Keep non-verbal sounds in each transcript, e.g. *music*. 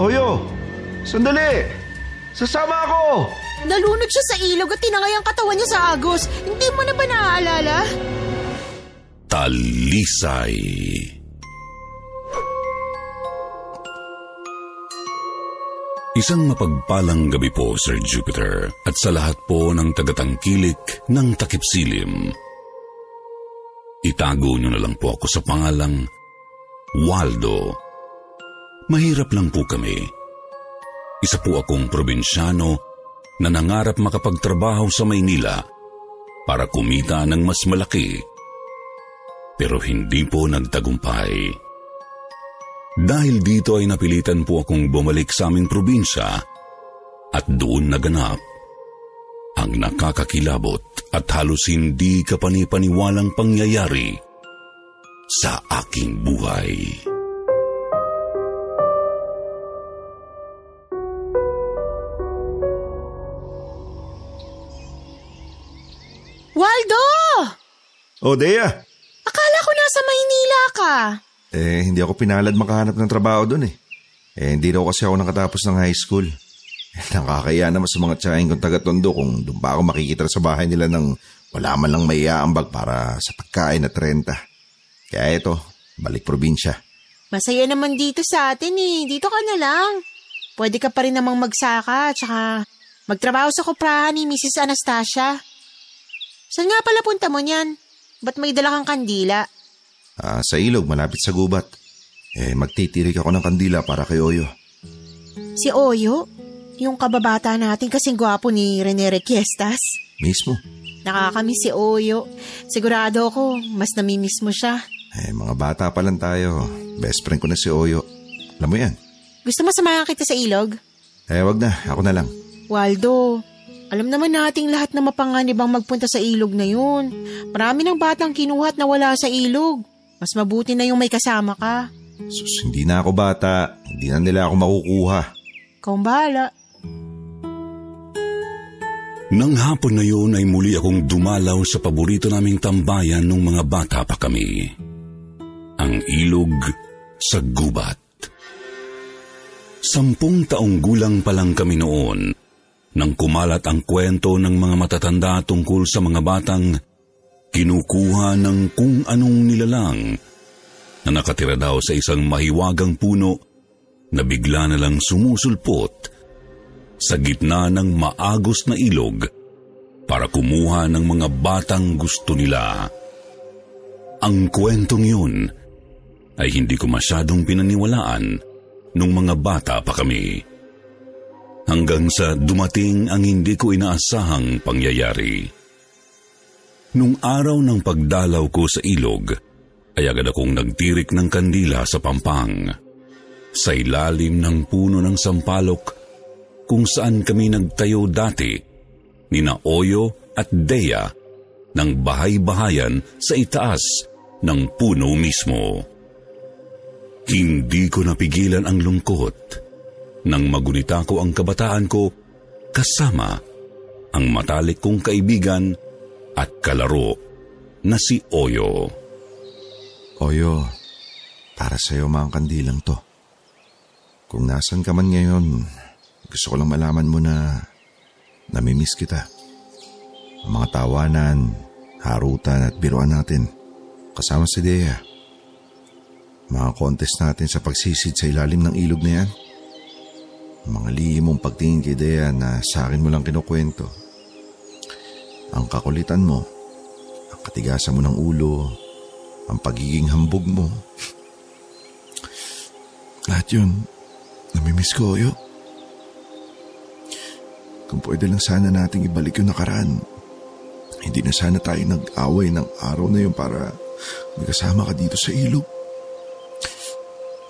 Oyo! Sandali! Sasama ako! Nalunod siya sa ilog at tinangay ang katawan niya sa agos. Hindi mo na ba naaalala? Talisay. Isang mapagpalang gabi po, Sir Jupiter, at sa lahat po ng tagatangkilik ng takip silim. Itago niyo na lang po ako sa pangalang Waldo. Mahirap lang po kami. Isa po akong probinsyano na nangarap makapagtrabaho sa Maynila para kumita ng mas malaki. Pero hindi po nagtagumpay. Dahil dito ay napilitan po akong bumalik sa aming probinsya at doon naganap ang nakakakilabot at halos hindi kapanipaniwalang pangyayari sa aking buhay. Waldo! O, Dea! Akala ko nasa Maynila ka. Eh, hindi ako pinalad makahanap ng trabaho doon eh. Eh, hindi daw kasi ako nakatapos ng high school. Eh, nakakaya naman sa mga tsahin kong taga-tondo kung doon pa ako makikita sa bahay nila ng wala man lang may aambag para sa pagkain at renta. Kaya ito, balik probinsya. Masaya naman dito sa atin eh. Dito ka na lang. Pwede ka pa rin namang magsaka tsaka magtrabaho sa kuprahan ni Mrs. Anastasia. Saan nga pala punta mo niyan? Ba't may dala kang kandila? Ah, sa ilog, malapit sa gubat. Eh, magtitirik ako ng kandila para kay Oyo. Si Oyo? Yung kababata natin kasing gwapo ni Rene Requiestas? Mismo. Nakakamiss si Oyo. Sigurado ako, mas namimiss mo siya. Eh, mga bata pa lang tayo. Best friend ko na si Oyo. Alam mo yan. Gusto mo samahan kita sa ilog? Eh, wag na. Ako na lang. Waldo, alam naman nating lahat na mapanganibang magpunta sa ilog na yun. Marami ng batang kinuhat na wala sa ilog. Mas mabuti na yung may kasama ka. Sus, hindi na ako bata. Hindi na nila ako makukuha. Ikaw ang bahala. Nang hapon na yun ay muli akong dumalaw sa paborito naming tambayan nung mga bata pa kami. Ang ilog sa gubat. Sampung taong gulang pa lang kami noon nang kumalat ang kwento ng mga matatanda tungkol sa mga batang kinukuha ng kung anong nilalang na nakatira daw sa isang mahiwagang puno na bigla na lang sumusulpot sa gitna ng maagos na ilog para kumuha ng mga batang gusto nila. Ang kwentong yun ay hindi ko masyadong pinaniwalaan nung mga bata pa kami. Hanggang sa dumating ang hindi ko inaasahang pangyayari. Nung araw ng pagdalaw ko sa ilog, ay agad akong nagtirik ng kandila sa pampang. Sa ilalim ng puno ng sampalok, kung saan kami nagtayo dati, ni Naoyo at Dea, ng bahay-bahayan sa itaas ng puno mismo. Hindi ko napigilan ang lungkot nang magunita ko ang kabataan ko kasama ang matalik kong kaibigan at kalaro na si Oyo. Oyo, para sa'yo mga kandilang to. Kung nasan ka man ngayon, gusto ko lang malaman mo na namimiss kita. Ang mga tawanan, harutan at biruan natin, kasama si Dea. Mga contest natin sa pagsisid sa ilalim ng ilog na yan. Mga lihimong pagtingin kay Dea na sa akin mo lang kinukwento. Ang kakulitan mo, ang katigasan mo ng ulo, ang pagiging hambog mo. Lahat yun, namimiss ko, Oyo. Kung pwede lang sana nating ibalik yung nakaraan. Hindi na sana tayo nag-away ng araw na yun para magkasama ka dito sa ilog.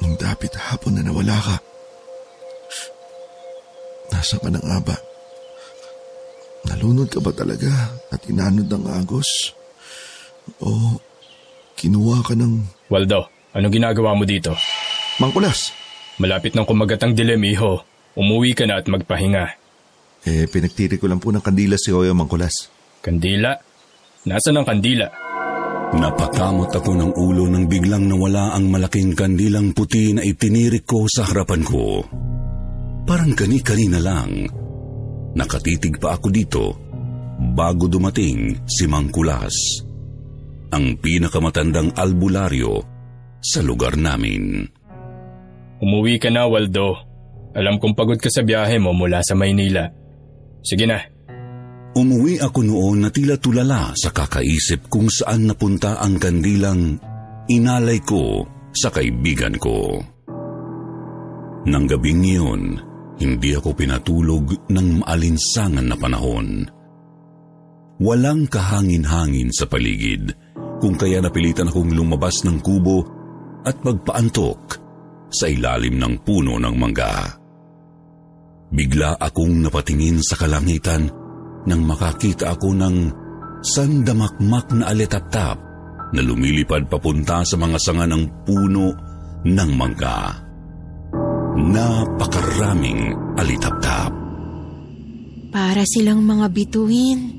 Nung dapit hapon na nawala ka. Nasaan ka na nga ba? Nalunod ka ba talaga at inanod ng agos? O kinuha ka ng... Waldo, anong ginagawa mo dito? Mangkulas! Malapit ng kumagat ang dilim, iho. Umuwi ka na at magpahinga. Eh, pinagtiri ko lang po ng kandila si Oyo Mangkulas. Kandila? Nasaan ang kandila? Napakamot ako ng ulo nang biglang nawala ang malaking kandilang puti na itinirik ko sa harapan ko. Parang kani-kanina lang. Nakatitig pa ako dito bago dumating si Mangkulas. Ang pinakamatandang albularyo sa lugar namin. Umuwi ka na, Waldo. Alam kong pagod ka sa biyahe mo mula sa Maynila. Sige na. Umuwi ako noon na tila tulala sa kakaisip kung saan napunta ang kandilang inalay ko sa kaibigan ko. Nang gabing iyon, hindi ako pinatulog ng maalinsangan na panahon. Walang kahangin-hangin sa paligid, kung kaya napilitan akong lumabas ng kubo at magpaantok sa ilalim ng puno ng mangga. Bigla akong napatingin sa kalangitan nang makakita ako ng sandamakmak na alitaptap na lumilipad papunta sa mga sanga ng puno ng mangga. Napakaraming alitaptap. Para silang mga bituin.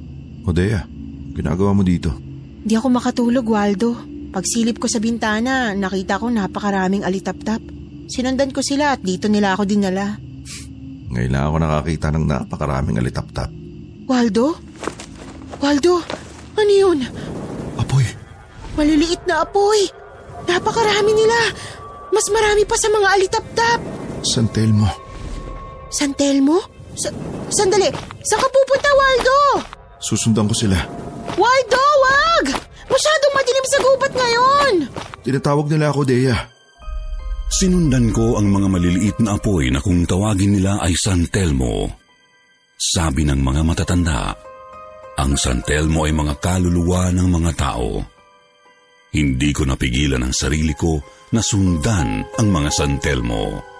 Odea, ginagawa mo dito? Di ako makatulog, Waldo. Pagsilip ko sa bintana, nakita ko napakaraming alitaptap. Sinundan ko sila at dito nila ako dinala. Ngayon lang ako nakakita ng napakaraming alitaptap. Waldo? Waldo, ano yun? Apoy! Maliliit na apoy. Napakarami nila. Mas marami pa sa mga alitaptap. San Telmo. San Telmo? Sa sandali, saan ka pupunta, Waldo? Susundan ko sila. Waldo, wag! Masyadong madilim sa gubat ngayon. Tinatawag nila ako, Dea. Sinundan ko ang mga maliliit na apoy na kung tawagin nila ay San Telmo. Sabi ng mga matatanda, ang San Telmo ay mga kaluluwa ng mga tao. Hindi ko napigilan ang sarili ko na sundan ang mga San Telmo.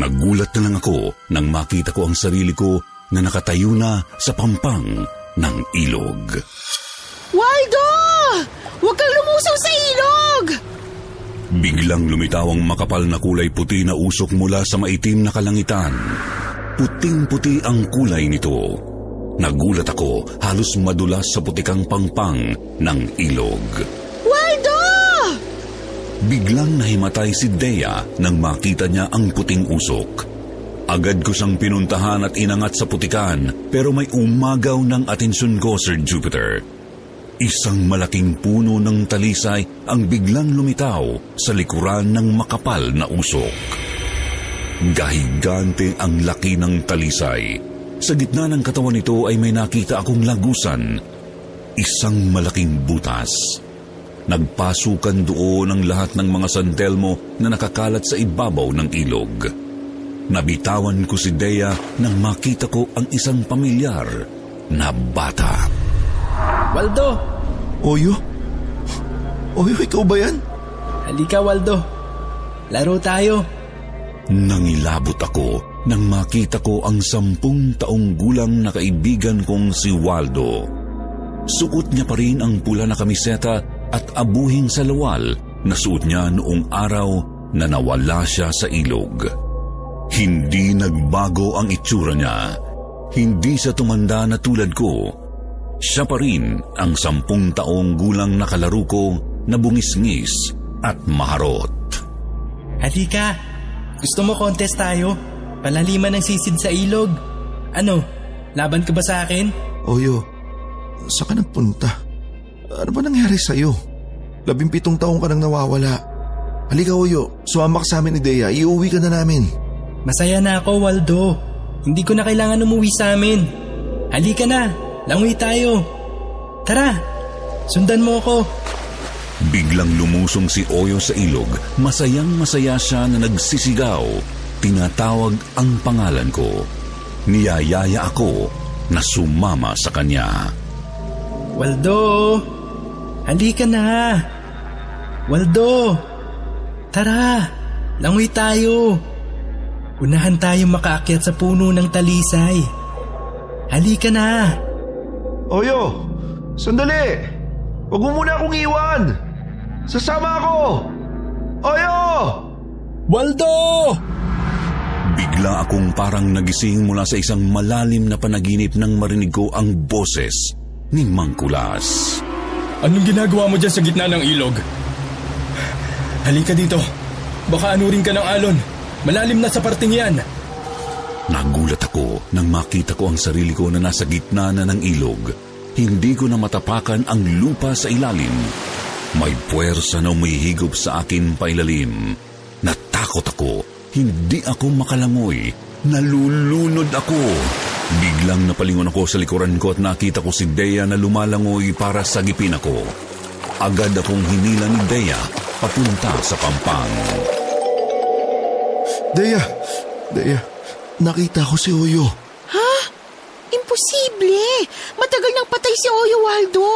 Nagulat na lang ako nang makita ko ang sarili ko na nakatayo na sa pampang ng ilog. Waldo! Huwag kang lumusaw sa ilog! Biglang lumitaw ang makapal na kulay puti na usok mula sa maitim na kalangitan. Puting-puti ang kulay nito. Nagulat ako halos madulas sa putikang pangpang ng ilog. Biglang nahimatay si Dea nang makita niya ang puting usok. Agad ko siyang pinuntahan at inangat sa putikan pero may umagaw ng atensyon ko, Sir Jupiter. Isang malaking puno ng talisay ang biglang lumitaw sa likuran ng makapal na usok. Gahigante ang laki ng talisay. Sa gitna ng katawan nito ay may nakita akong lagusan. Isang malaking butas. Nagpasukan doon ang lahat ng mga santelmo na nakakalat sa ibabaw ng ilog. Nabitawan ko si Dea nang makita ko ang isang pamilyar na bata. Waldo! Oyo? Oyo, ikaw ba yan? Halika, Waldo. Laro tayo. Nangilabot ako nang makita ko ang sampung taong gulang na kaibigan kong si Waldo. Suot niya pa rin ang pula na kamiseta at abuhing salawal na suot niya noong araw na nawala siya sa ilog. Hindi nagbago ang itsura niya. Hindi siya tumanda na tulad ko. siya pa rin ang sampung taong gulang na kalaro ko na bungisngis at maharot. Halika, gusto mo contest tayo? Palaliman ng sisid sa ilog. Ano, laban ka ba sa akin? Oyo, sa ka nagpunta? Ano ba nangyari sa'yo? Labimpitong taong ka nang nawawala. Halika Oyo, sumama ka sa amin ni Dea, iuwi ka na namin. Masaya na ako, Waldo. Hindi ko na kailangan umuwi sa amin. Halika na, langoy tayo. Tara, sundan mo ako. Biglang lumusong si Oyo sa ilog. Masayang masaya siya na nagsisigaw. Tinatawag ang pangalan ko. Niyayaya ako na sumama sa kanya. Waldo, halika na. Waldo, tara, langoy tayo. Unahan tayo makaakyat sa puno ng talisay. Halika na. Oyo, sandali! Huwag mo muna akong iwan! Sasama ako! Oyo! Waldo! Bigla akong parang nagising mula sa isang malalim na panaginip nang marinig ko ang boses ni Mangkulas. Anong ginagawa mo dyan sa gitna ng ilog? Halika dito. Baka anurin ka ng alon. Malalim na sa parting yan. Nagulat ako nang makita ko ang sarili ko na nasa gitna na ng ilog. Hindi ko na matapakan ang lupa sa ilalim. May puwersa na umihigop sa akin pailalim. Natakot ako. Hindi ako makalangoy. Nalulunod ako. Biglang napalingon ako sa likuran ko at nakita ko si Dea na lumalangoy para sagipin ako. Agad akong hinila ni Dea papunta sa pampang. Dea, Dea, nakita ko si Oyo. Ha? Imposible! Matagal nang patay si Oyo Waldo.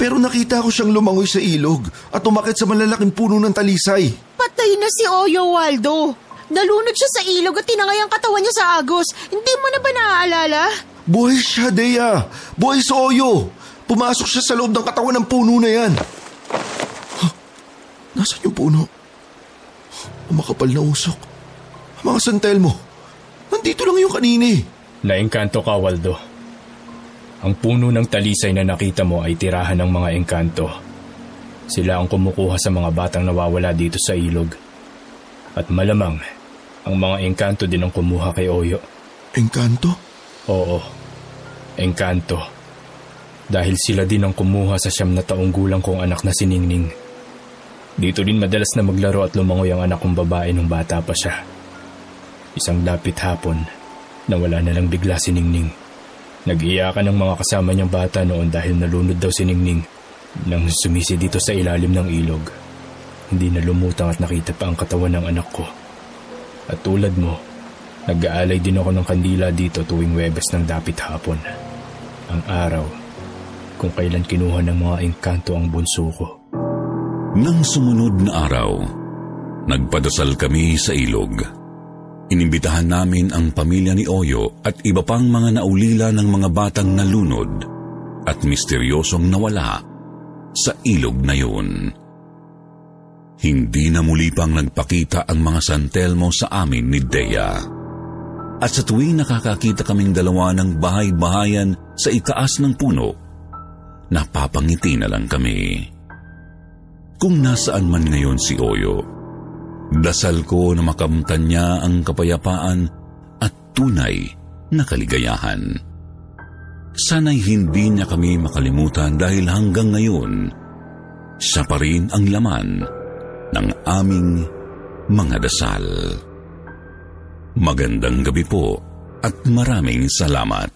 Pero nakita ko siyang lumangoy sa ilog at umakit sa malalaking puno ng talisay. Patay na si Oyo Waldo. Nalunod siya sa ilog at tinangay ang katawan niya sa agos. Hindi mo na ba naaalala? Buhay siya, Dea. Buhay si Oyo. Pumasok siya sa loob ng katawan ng puno na yan. Huh? Nasaan yung puno? Ang makapal na usok. Mga santel mo. Nandito lang yung kanini. Naengkanto ka, Waldo. Ang puno ng talisay na nakita mo ay tirahan ng mga engkanto. Sila ang kumukuha sa mga batang nawawala dito sa ilog. At malamang, ang mga engkanto din ang kumuha kay Oyo. Engkanto? Oo, engkanto. Dahil sila din ang kumuha sa siyam na taong gulang kong anak na si Ningning. Dito din madalas na maglaro at lumangoy ang anak kong babae nung bata pa siya. Isang dapit hapon, nawala na lang bigla si Ningning. Nag-iyakan ng mga kasama niyang bata noon dahil nalunod daw si Ningning nang sumisi dito sa ilalim ng ilog. Hindi na lumutang at nakita pa ang katawan ng anak ko. At tulad mo, nag-aalay din ako ng kandila dito tuwing Webes ng dapit hapon. Ang araw, kung kailan kinuha ng mga engkanto ang bunso ko. Nang sumunod na araw, nagpadasal kami sa ilog. Inimbitahan namin ang pamilya ni Oyo at iba pang mga naulila ng mga batang nalunod at misteryosong nawala sa ilog na yun. Hindi na muli pang nagpakita ang mga santelmo sa amin ni Dea. At sa tuwing nakakakita kaming dalawa ng bahay-bahayan sa itaas ng puno, napapangiti na lang kami. Kung nasaan man ngayon si Oyo, Dasal ko na makamtan niya ang kapayapaan at tunay na kaligayahan. Sana'y hindi niya kami makalimutan dahil hanggang ngayon, siya pa rin ang laman ng aming mga dasal. Magandang gabi po at maraming salamat.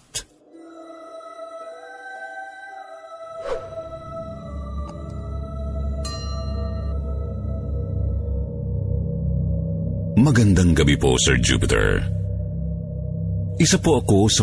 Magandang gabi po, Sir Jupiter. Isa po ako sa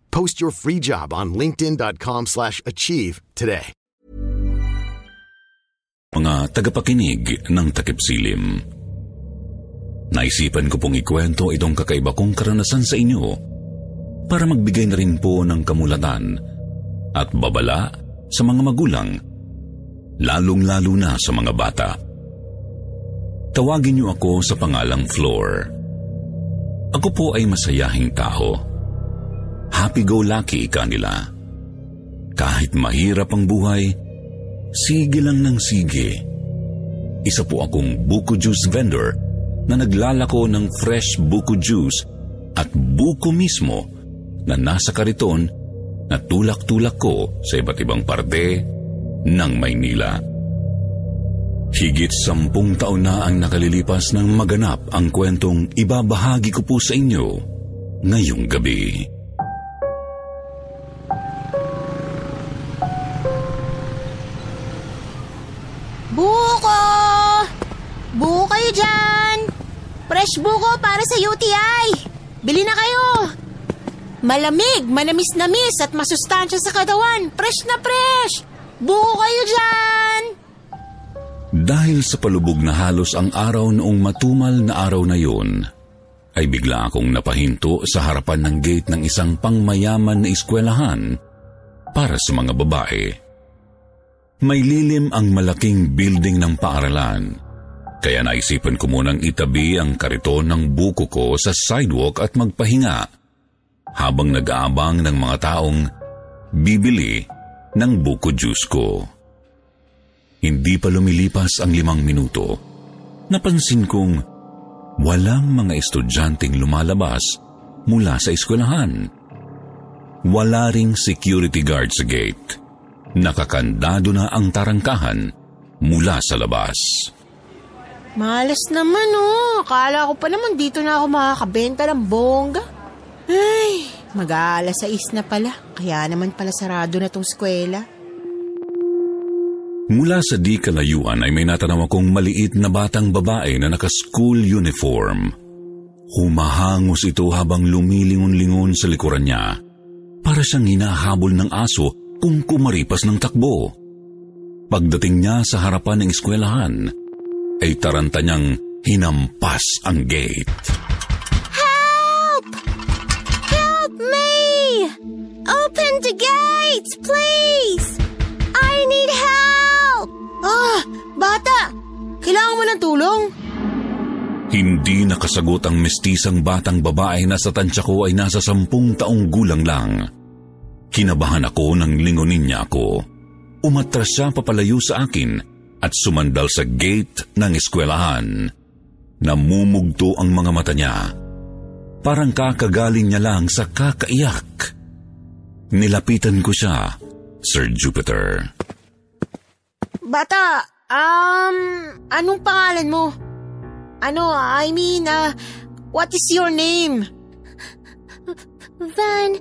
Post your free job on linkedin.com slash achieve today. Mga tagapakinig ng Takip Silim. Naisipan ko pong ikwento itong kakaiba kong karanasan sa inyo para magbigay na rin po ng kamulatan at babala sa mga magulang, lalong-lalo na sa mga bata. Tawagin niyo ako sa pangalang Floor. Ako po ay masayahing tao. Happy-go-lucky ka nila. Kahit mahirap ang buhay, sige lang ng sige. Isa po akong buko juice vendor na naglalako ng fresh buko juice at buko mismo na nasa kariton na tulak-tulak ko sa iba't ibang parte ng Maynila. Higit sampung taon na ang nakalilipas ng maganap ang kwentong ibabahagi ko po sa inyo ngayong gabi. Kayo dyan! Fresh buko para sa UTI! Bili na kayo! Malamig, manamis-namis at masustansya sa katawan. Fresh na fresh! Buko kayo dyan! Dahil sa palubog na halos ang araw noong matumal na araw na yun, ay bigla akong napahinto sa harapan ng gate ng isang pangmayaman na eskwelahan para sa mga babae. May lilim ang malaking building ng paaralan, kaya naisipan ko munang itabi ang kariton ng buko ko sa sidewalk at magpahinga habang nag-aabang ng mga taong bibili ng buko juice ko. Hindi pa lumilipas ang limang minuto. Napansin kong walang mga estudyanteng lumalabas mula sa eskwelahan. Wala ring security guard sa gate. Nakakandado na ang tarangkahan mula sa labas. Malas naman oh. Akala ko pa naman dito na ako makakabenta ng bongga. Ay, mag-aalas 6 na pala. Kaya naman pala sarado na tong eskwela. Mula sa di kalayuan ay may natanaw akong maliit na batang babae na naka-school uniform. Humahangos ito habang lumilingon-lingon sa likuran niya. Para siyang hinahabol ng aso kung kumaripas ng takbo. Pagdating niya sa harapan ng eskwelahan, ay taranta niyang hinampas ang gate. Help! Help me! Open the gates, please! I need help! Ah, bata! Kailangan mo ng tulong? Hindi nakasagot ang mestisang batang babae na sa tansya ko ay nasa sampung taong gulang lang. Kinabahan ako nang lingonin niya ako. Umatras siya papalayo sa akin at sumandal sa gate ng eskwelahan. Namumugto ang mga mata niya. Parang kakagaling niya lang sa kakaiyak. Nilapitan ko siya, Sir Jupiter. Bata, um, anong pangalan mo? Ano, I mean, uh, what is your name? Van.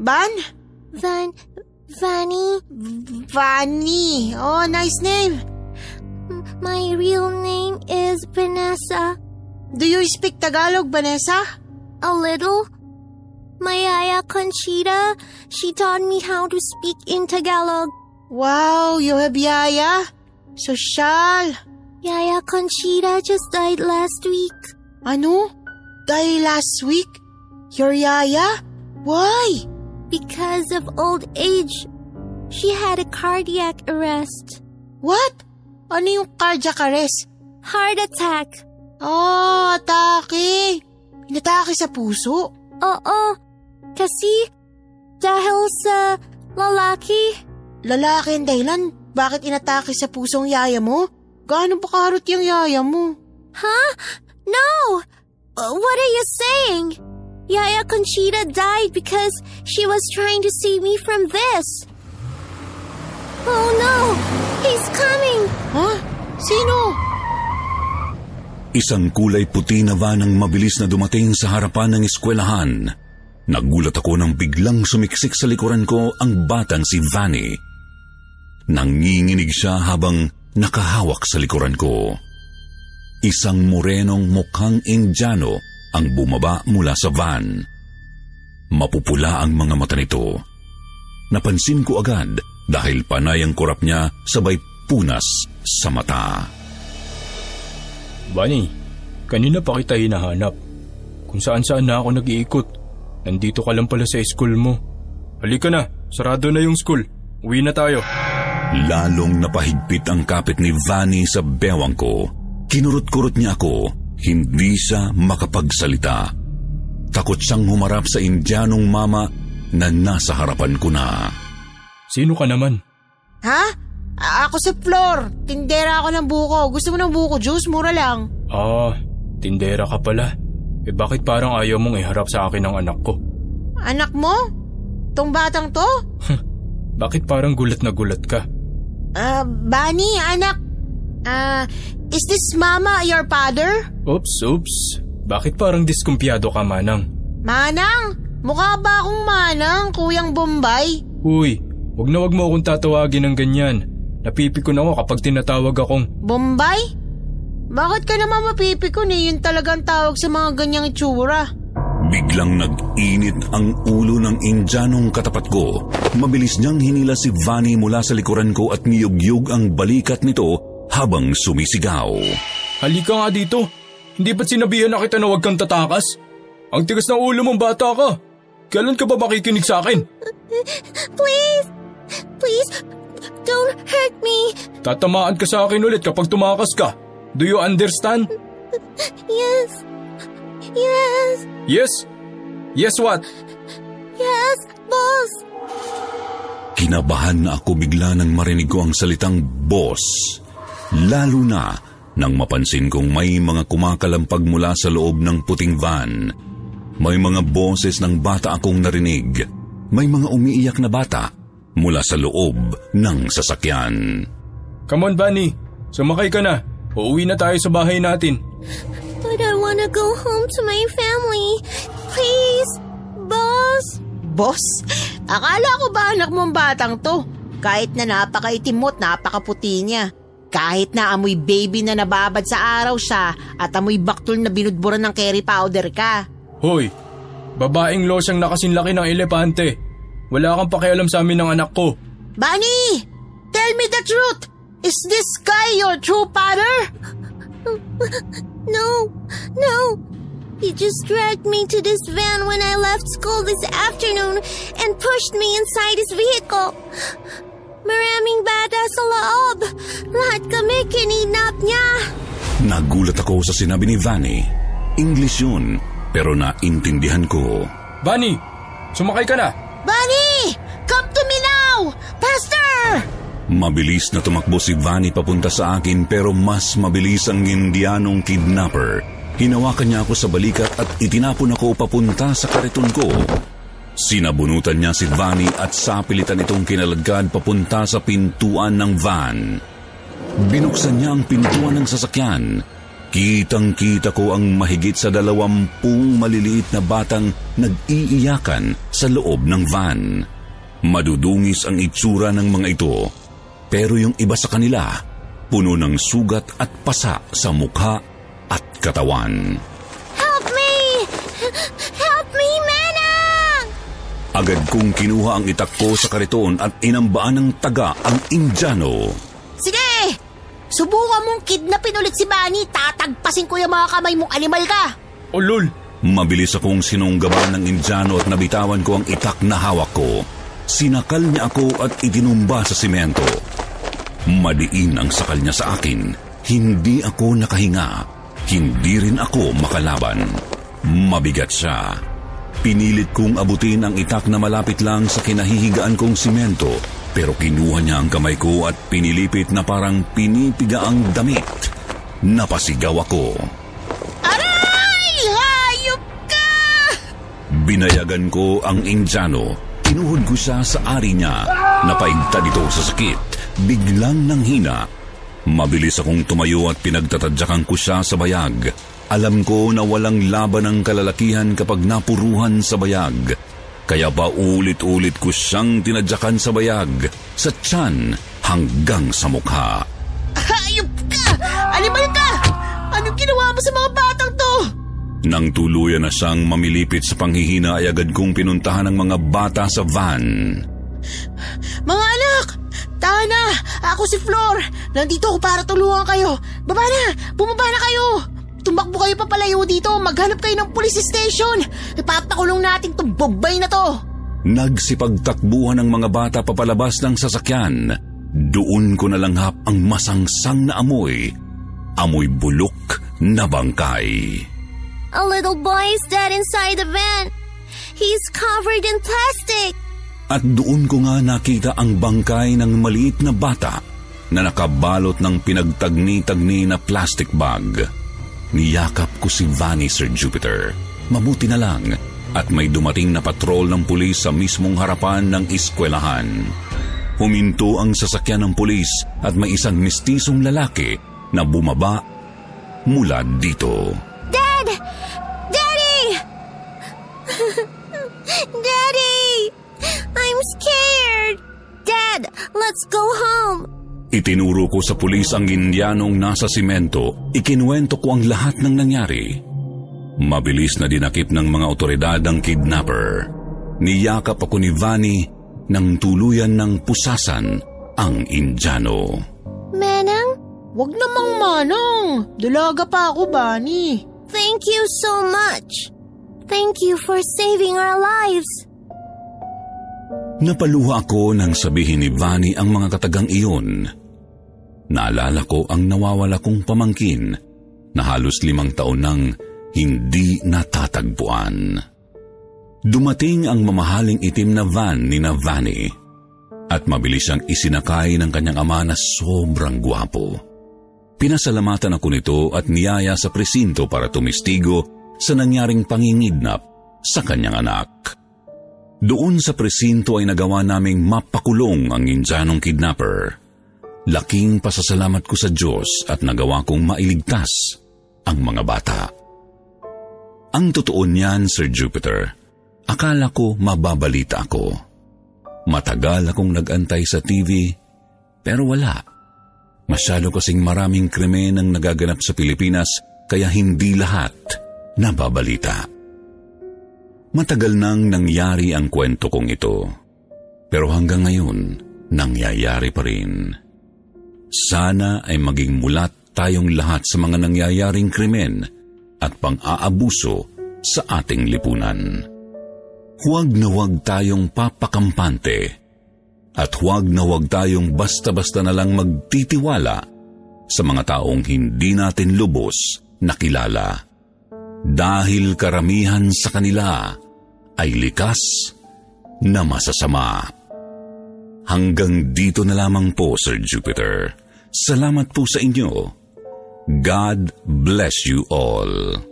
Van? Van. Vanny. Vanny. Oh, nice name. My real name is Vanessa. Do you speak Tagalog, Vanessa? A little. My Yaya Conchita, she taught me how to speak in Tagalog. Wow, you have Yaya? So social. Yaya Conchita just died last week. Ano? Died last week? Your Yaya? Why? because of old age. She had a cardiac arrest. What? Ano yung cardiac arrest? Heart attack. Oh, atake. Inatake sa puso? Oo. Kasi dahil sa lalaki. Lalaki ang dahilan? Bakit inatake sa pusong yaya mo? Gaano ba karot yung yaya mo? Huh? No! Uh, what are you saying? Yaya Conchita died because she was trying to save me from this. Oh no! He's coming! Huh? Sino? Isang kulay puti na van ang mabilis na dumating sa harapan ng eskwelahan. Nagulat ako nang biglang sumiksik sa likuran ko ang batang si Vanny. Nanginginig siya habang nakahawak sa likuran ko. Isang morenong mukhang Indiano ang bumaba mula sa van. Mapupula ang mga mata nito. Napansin ko agad dahil panay ang kurap niya sabay punas sa mata. Bunny, kanina pa kita hinahanap. Kung saan saan na ako nag-iikot. Nandito ka lang pala sa school mo. Halika na, sarado na yung school. Uwi na tayo. Lalong napahigpit ang kapit ni Vanny sa bewang ko. Kinurot-kurot niya ako, hindi siya makapagsalita. Takot siyang humarap sa indyanong mama na nasa harapan ko na. Sino ka naman? Ha? A- ako sa floor. Tindera ako ng buko. Gusto mo ng buko juice? Mura lang. Ah, tindera ka pala. Eh bakit parang ayaw mong iharap sa akin ang anak ko? Anak mo? Tong batang to? *laughs* Bakit parang gulat na gulat ka? Ah, Bunny, anak. Ah, is this mama your father? Oops, oops. Bakit parang diskumpiyado ka, Manang? Manang? Mukha ba akong manang, kuyang Bombay? Uy, wag na wag mo akong tatawagin ng ganyan. Napipikon ako kapag tinatawag akong... Bombay? Bakit ka naman mapipikon eh? Yun talagang tawag sa mga ganyang itsura. Biglang nag-init ang ulo ng Indianong katapat ko. Mabilis niyang hinila si Vanny mula sa likuran ko at niyugyug ang balikat nito habang sumisigaw. Halika nga dito. Hindi ba't sinabihan na kita na huwag kang tatakas? Ang tigas ng ulo mong bata ka. Kailan ka ba makikinig sa akin? Please! Please! Don't hurt me! Tatamaan ka sa akin ulit kapag tumakas ka. Do you understand? Yes! Yes! Yes? Yes what? Yes, boss! Kinabahan na ako bigla nang marinig ko ang salitang boss. Lalo na nang mapansin kong may mga kumakalampag mula sa loob ng puting van. May mga boses ng bata akong narinig. May mga umiiyak na bata mula sa loob ng sasakyan. Come on, Bunny. Sumakay ka na. Uuwi na tayo sa bahay natin. But I wanna go home to my family. Please, boss? Boss? Akala ko ba anak mong batang to? Kahit na napakaitim mo at napakaputi niya. Kahit na amoy baby na nababad sa araw siya at amoy baktol na binudburan ng curry powder ka. Hoy, babaeng losyang nakasinlaki ng elepante. Wala kang pakialam sa amin ng anak ko. Bunny! Tell me the truth! Is this guy your true father? No, no. He just dragged me to this van when I left school this afternoon and pushed me inside his vehicle. Maraming bata sa loob. Lahat kami kinidnap niya. Nagulat ako sa sinabi ni Vanny. English yun, pero naintindihan ko. Bunny, sumakay ka na. Bunny! Come to me now! Faster! Mabilis na tumakbo si Vanny papunta sa akin pero mas mabilis ang indianong kidnapper. Hinawakan niya ako sa balikat at itinapon ako papunta sa kariton ko. Sinabunutan niya si Vanny at sapilitan itong kinaladkad papunta sa pintuan ng van. Binuksan niya ang pintuan ng sasakyan. Kitang-kita ko ang mahigit sa dalawampung maliliit na batang nag-iiyakan sa loob ng van. Madudungis ang itsura ng mga ito, pero yung iba sa kanila, puno ng sugat at pasa sa mukha at katawan. Help me! Help me, Manang! Agad kong kinuha ang itak ko sa kariton at inambaan ng taga ang Indiano. Sige! Subukan mong kidnapin ulit si Bunny. Tatagpasin ko yung mga kamay mong animal ka. O lol, Mabilis akong sinunggaban ng Indiano at nabitawan ko ang itak na hawak ko. Sinakal niya ako at itinumba sa simento. Madiin ang sakal niya sa akin. Hindi ako nakahinga. Hindi rin ako makalaban. Mabigat siya. Pinilit kong abutin ang itak na malapit lang sa kinahihigaan kong simento pero kinuha niya ang kamay ko at pinilipit na parang pinipiga ang damit. Napasigaw ako. Binayagan ko ang Indiano. Tinuhod ko siya sa ari niya. Napaigtad ito sa sakit. Biglang nanghina. Mabilis akong tumayo at pinagtatadyakan ko siya sa bayag. Alam ko na walang laban ng kalalakihan kapag napuruhan sa bayag. Kaya pa ulit-ulit ko siyang tinadyakan sa bayag, sa tiyan hanggang sa mukha. Hayop ka! Animal ka! Anong ginawa mo sa mga batang to? Nang tuluyan na siyang mamilipit sa panghihina ay agad kong pinuntahan ang mga bata sa van. Mga anak! Tahan na! Ako si Flor! Nandito ako para tulungan kayo! Baba na! Bumaba na kayo! Tumakbo kayo papalayo dito! Maghanap kayo ng police station! Ipapakulong natin tong bombay na to! Nagsipagtakbuhan ng mga bata papalabas ng sasakyan. Doon ko nalanghap ang masangsang na amoy. Amoy bulok na bangkay. A little boy is dead inside the van. He's covered in plastic. At doon ko nga nakita ang bangkay ng maliit na bata na nakabalot ng pinagtagni-tagni na plastic bag. Niyakap ko si Vanny, Sir Jupiter. Mabuti na lang at may dumating na patrol ng pulis sa mismong harapan ng eskwelahan. Huminto ang sasakyan ng pulis at may isang mistisong lalaki na bumaba mula dito. *laughs* Daddy! I'm scared! Dad, let's go home! Itinuro ko sa pulis ang Indianong nasa simento. Ikinuwento ko ang lahat ng nangyari. Mabilis na dinakip ng mga otoridad ang kidnapper. Niyakap ako ni Vanny nang tuluyan ng pusasan ang Indiano. Manang? Wag namang manang. Dalaga pa ako, Bani. Thank you so much. Thank you for saving our lives. Napaluha ako nang sabihin ni Vanny ang mga katagang iyon. Naalala ko ang nawawala kong pamangkin na halos limang taon nang hindi natatagpuan. Dumating ang mamahaling itim na van ni na Vanny at mabilis siyang isinakay ng kanyang ama na sobrang gwapo. Pinasalamatan ako nito at niyaya sa presinto para tumistigo sa nangyaring pangingidnap sa kanyang anak. Doon sa presinto ay nagawa naming mapakulong ang Indianong kidnapper. Laking pasasalamat ko sa Diyos at nagawa kong mailigtas ang mga bata. Ang totoo niyan, Sir Jupiter, akala ko mababalita ako. Matagal akong nagantay sa TV, pero wala. Masyado kasing maraming krimen ang nagaganap sa Pilipinas kaya hindi lahat nababalita. Matagal nang nangyari ang kwento kong ito. Pero hanggang ngayon, nangyayari pa rin. Sana ay maging mulat tayong lahat sa mga nangyayaring krimen at pang-aabuso sa ating lipunan. Huwag na huwag tayong papakampante at huwag na huwag tayong basta-basta na lang magtitiwala sa mga taong hindi natin lubos nakilala dahil karamihan sa kanila ay likas na masasama. Hanggang dito na lamang po, Sir Jupiter. Salamat po sa inyo. God bless you all.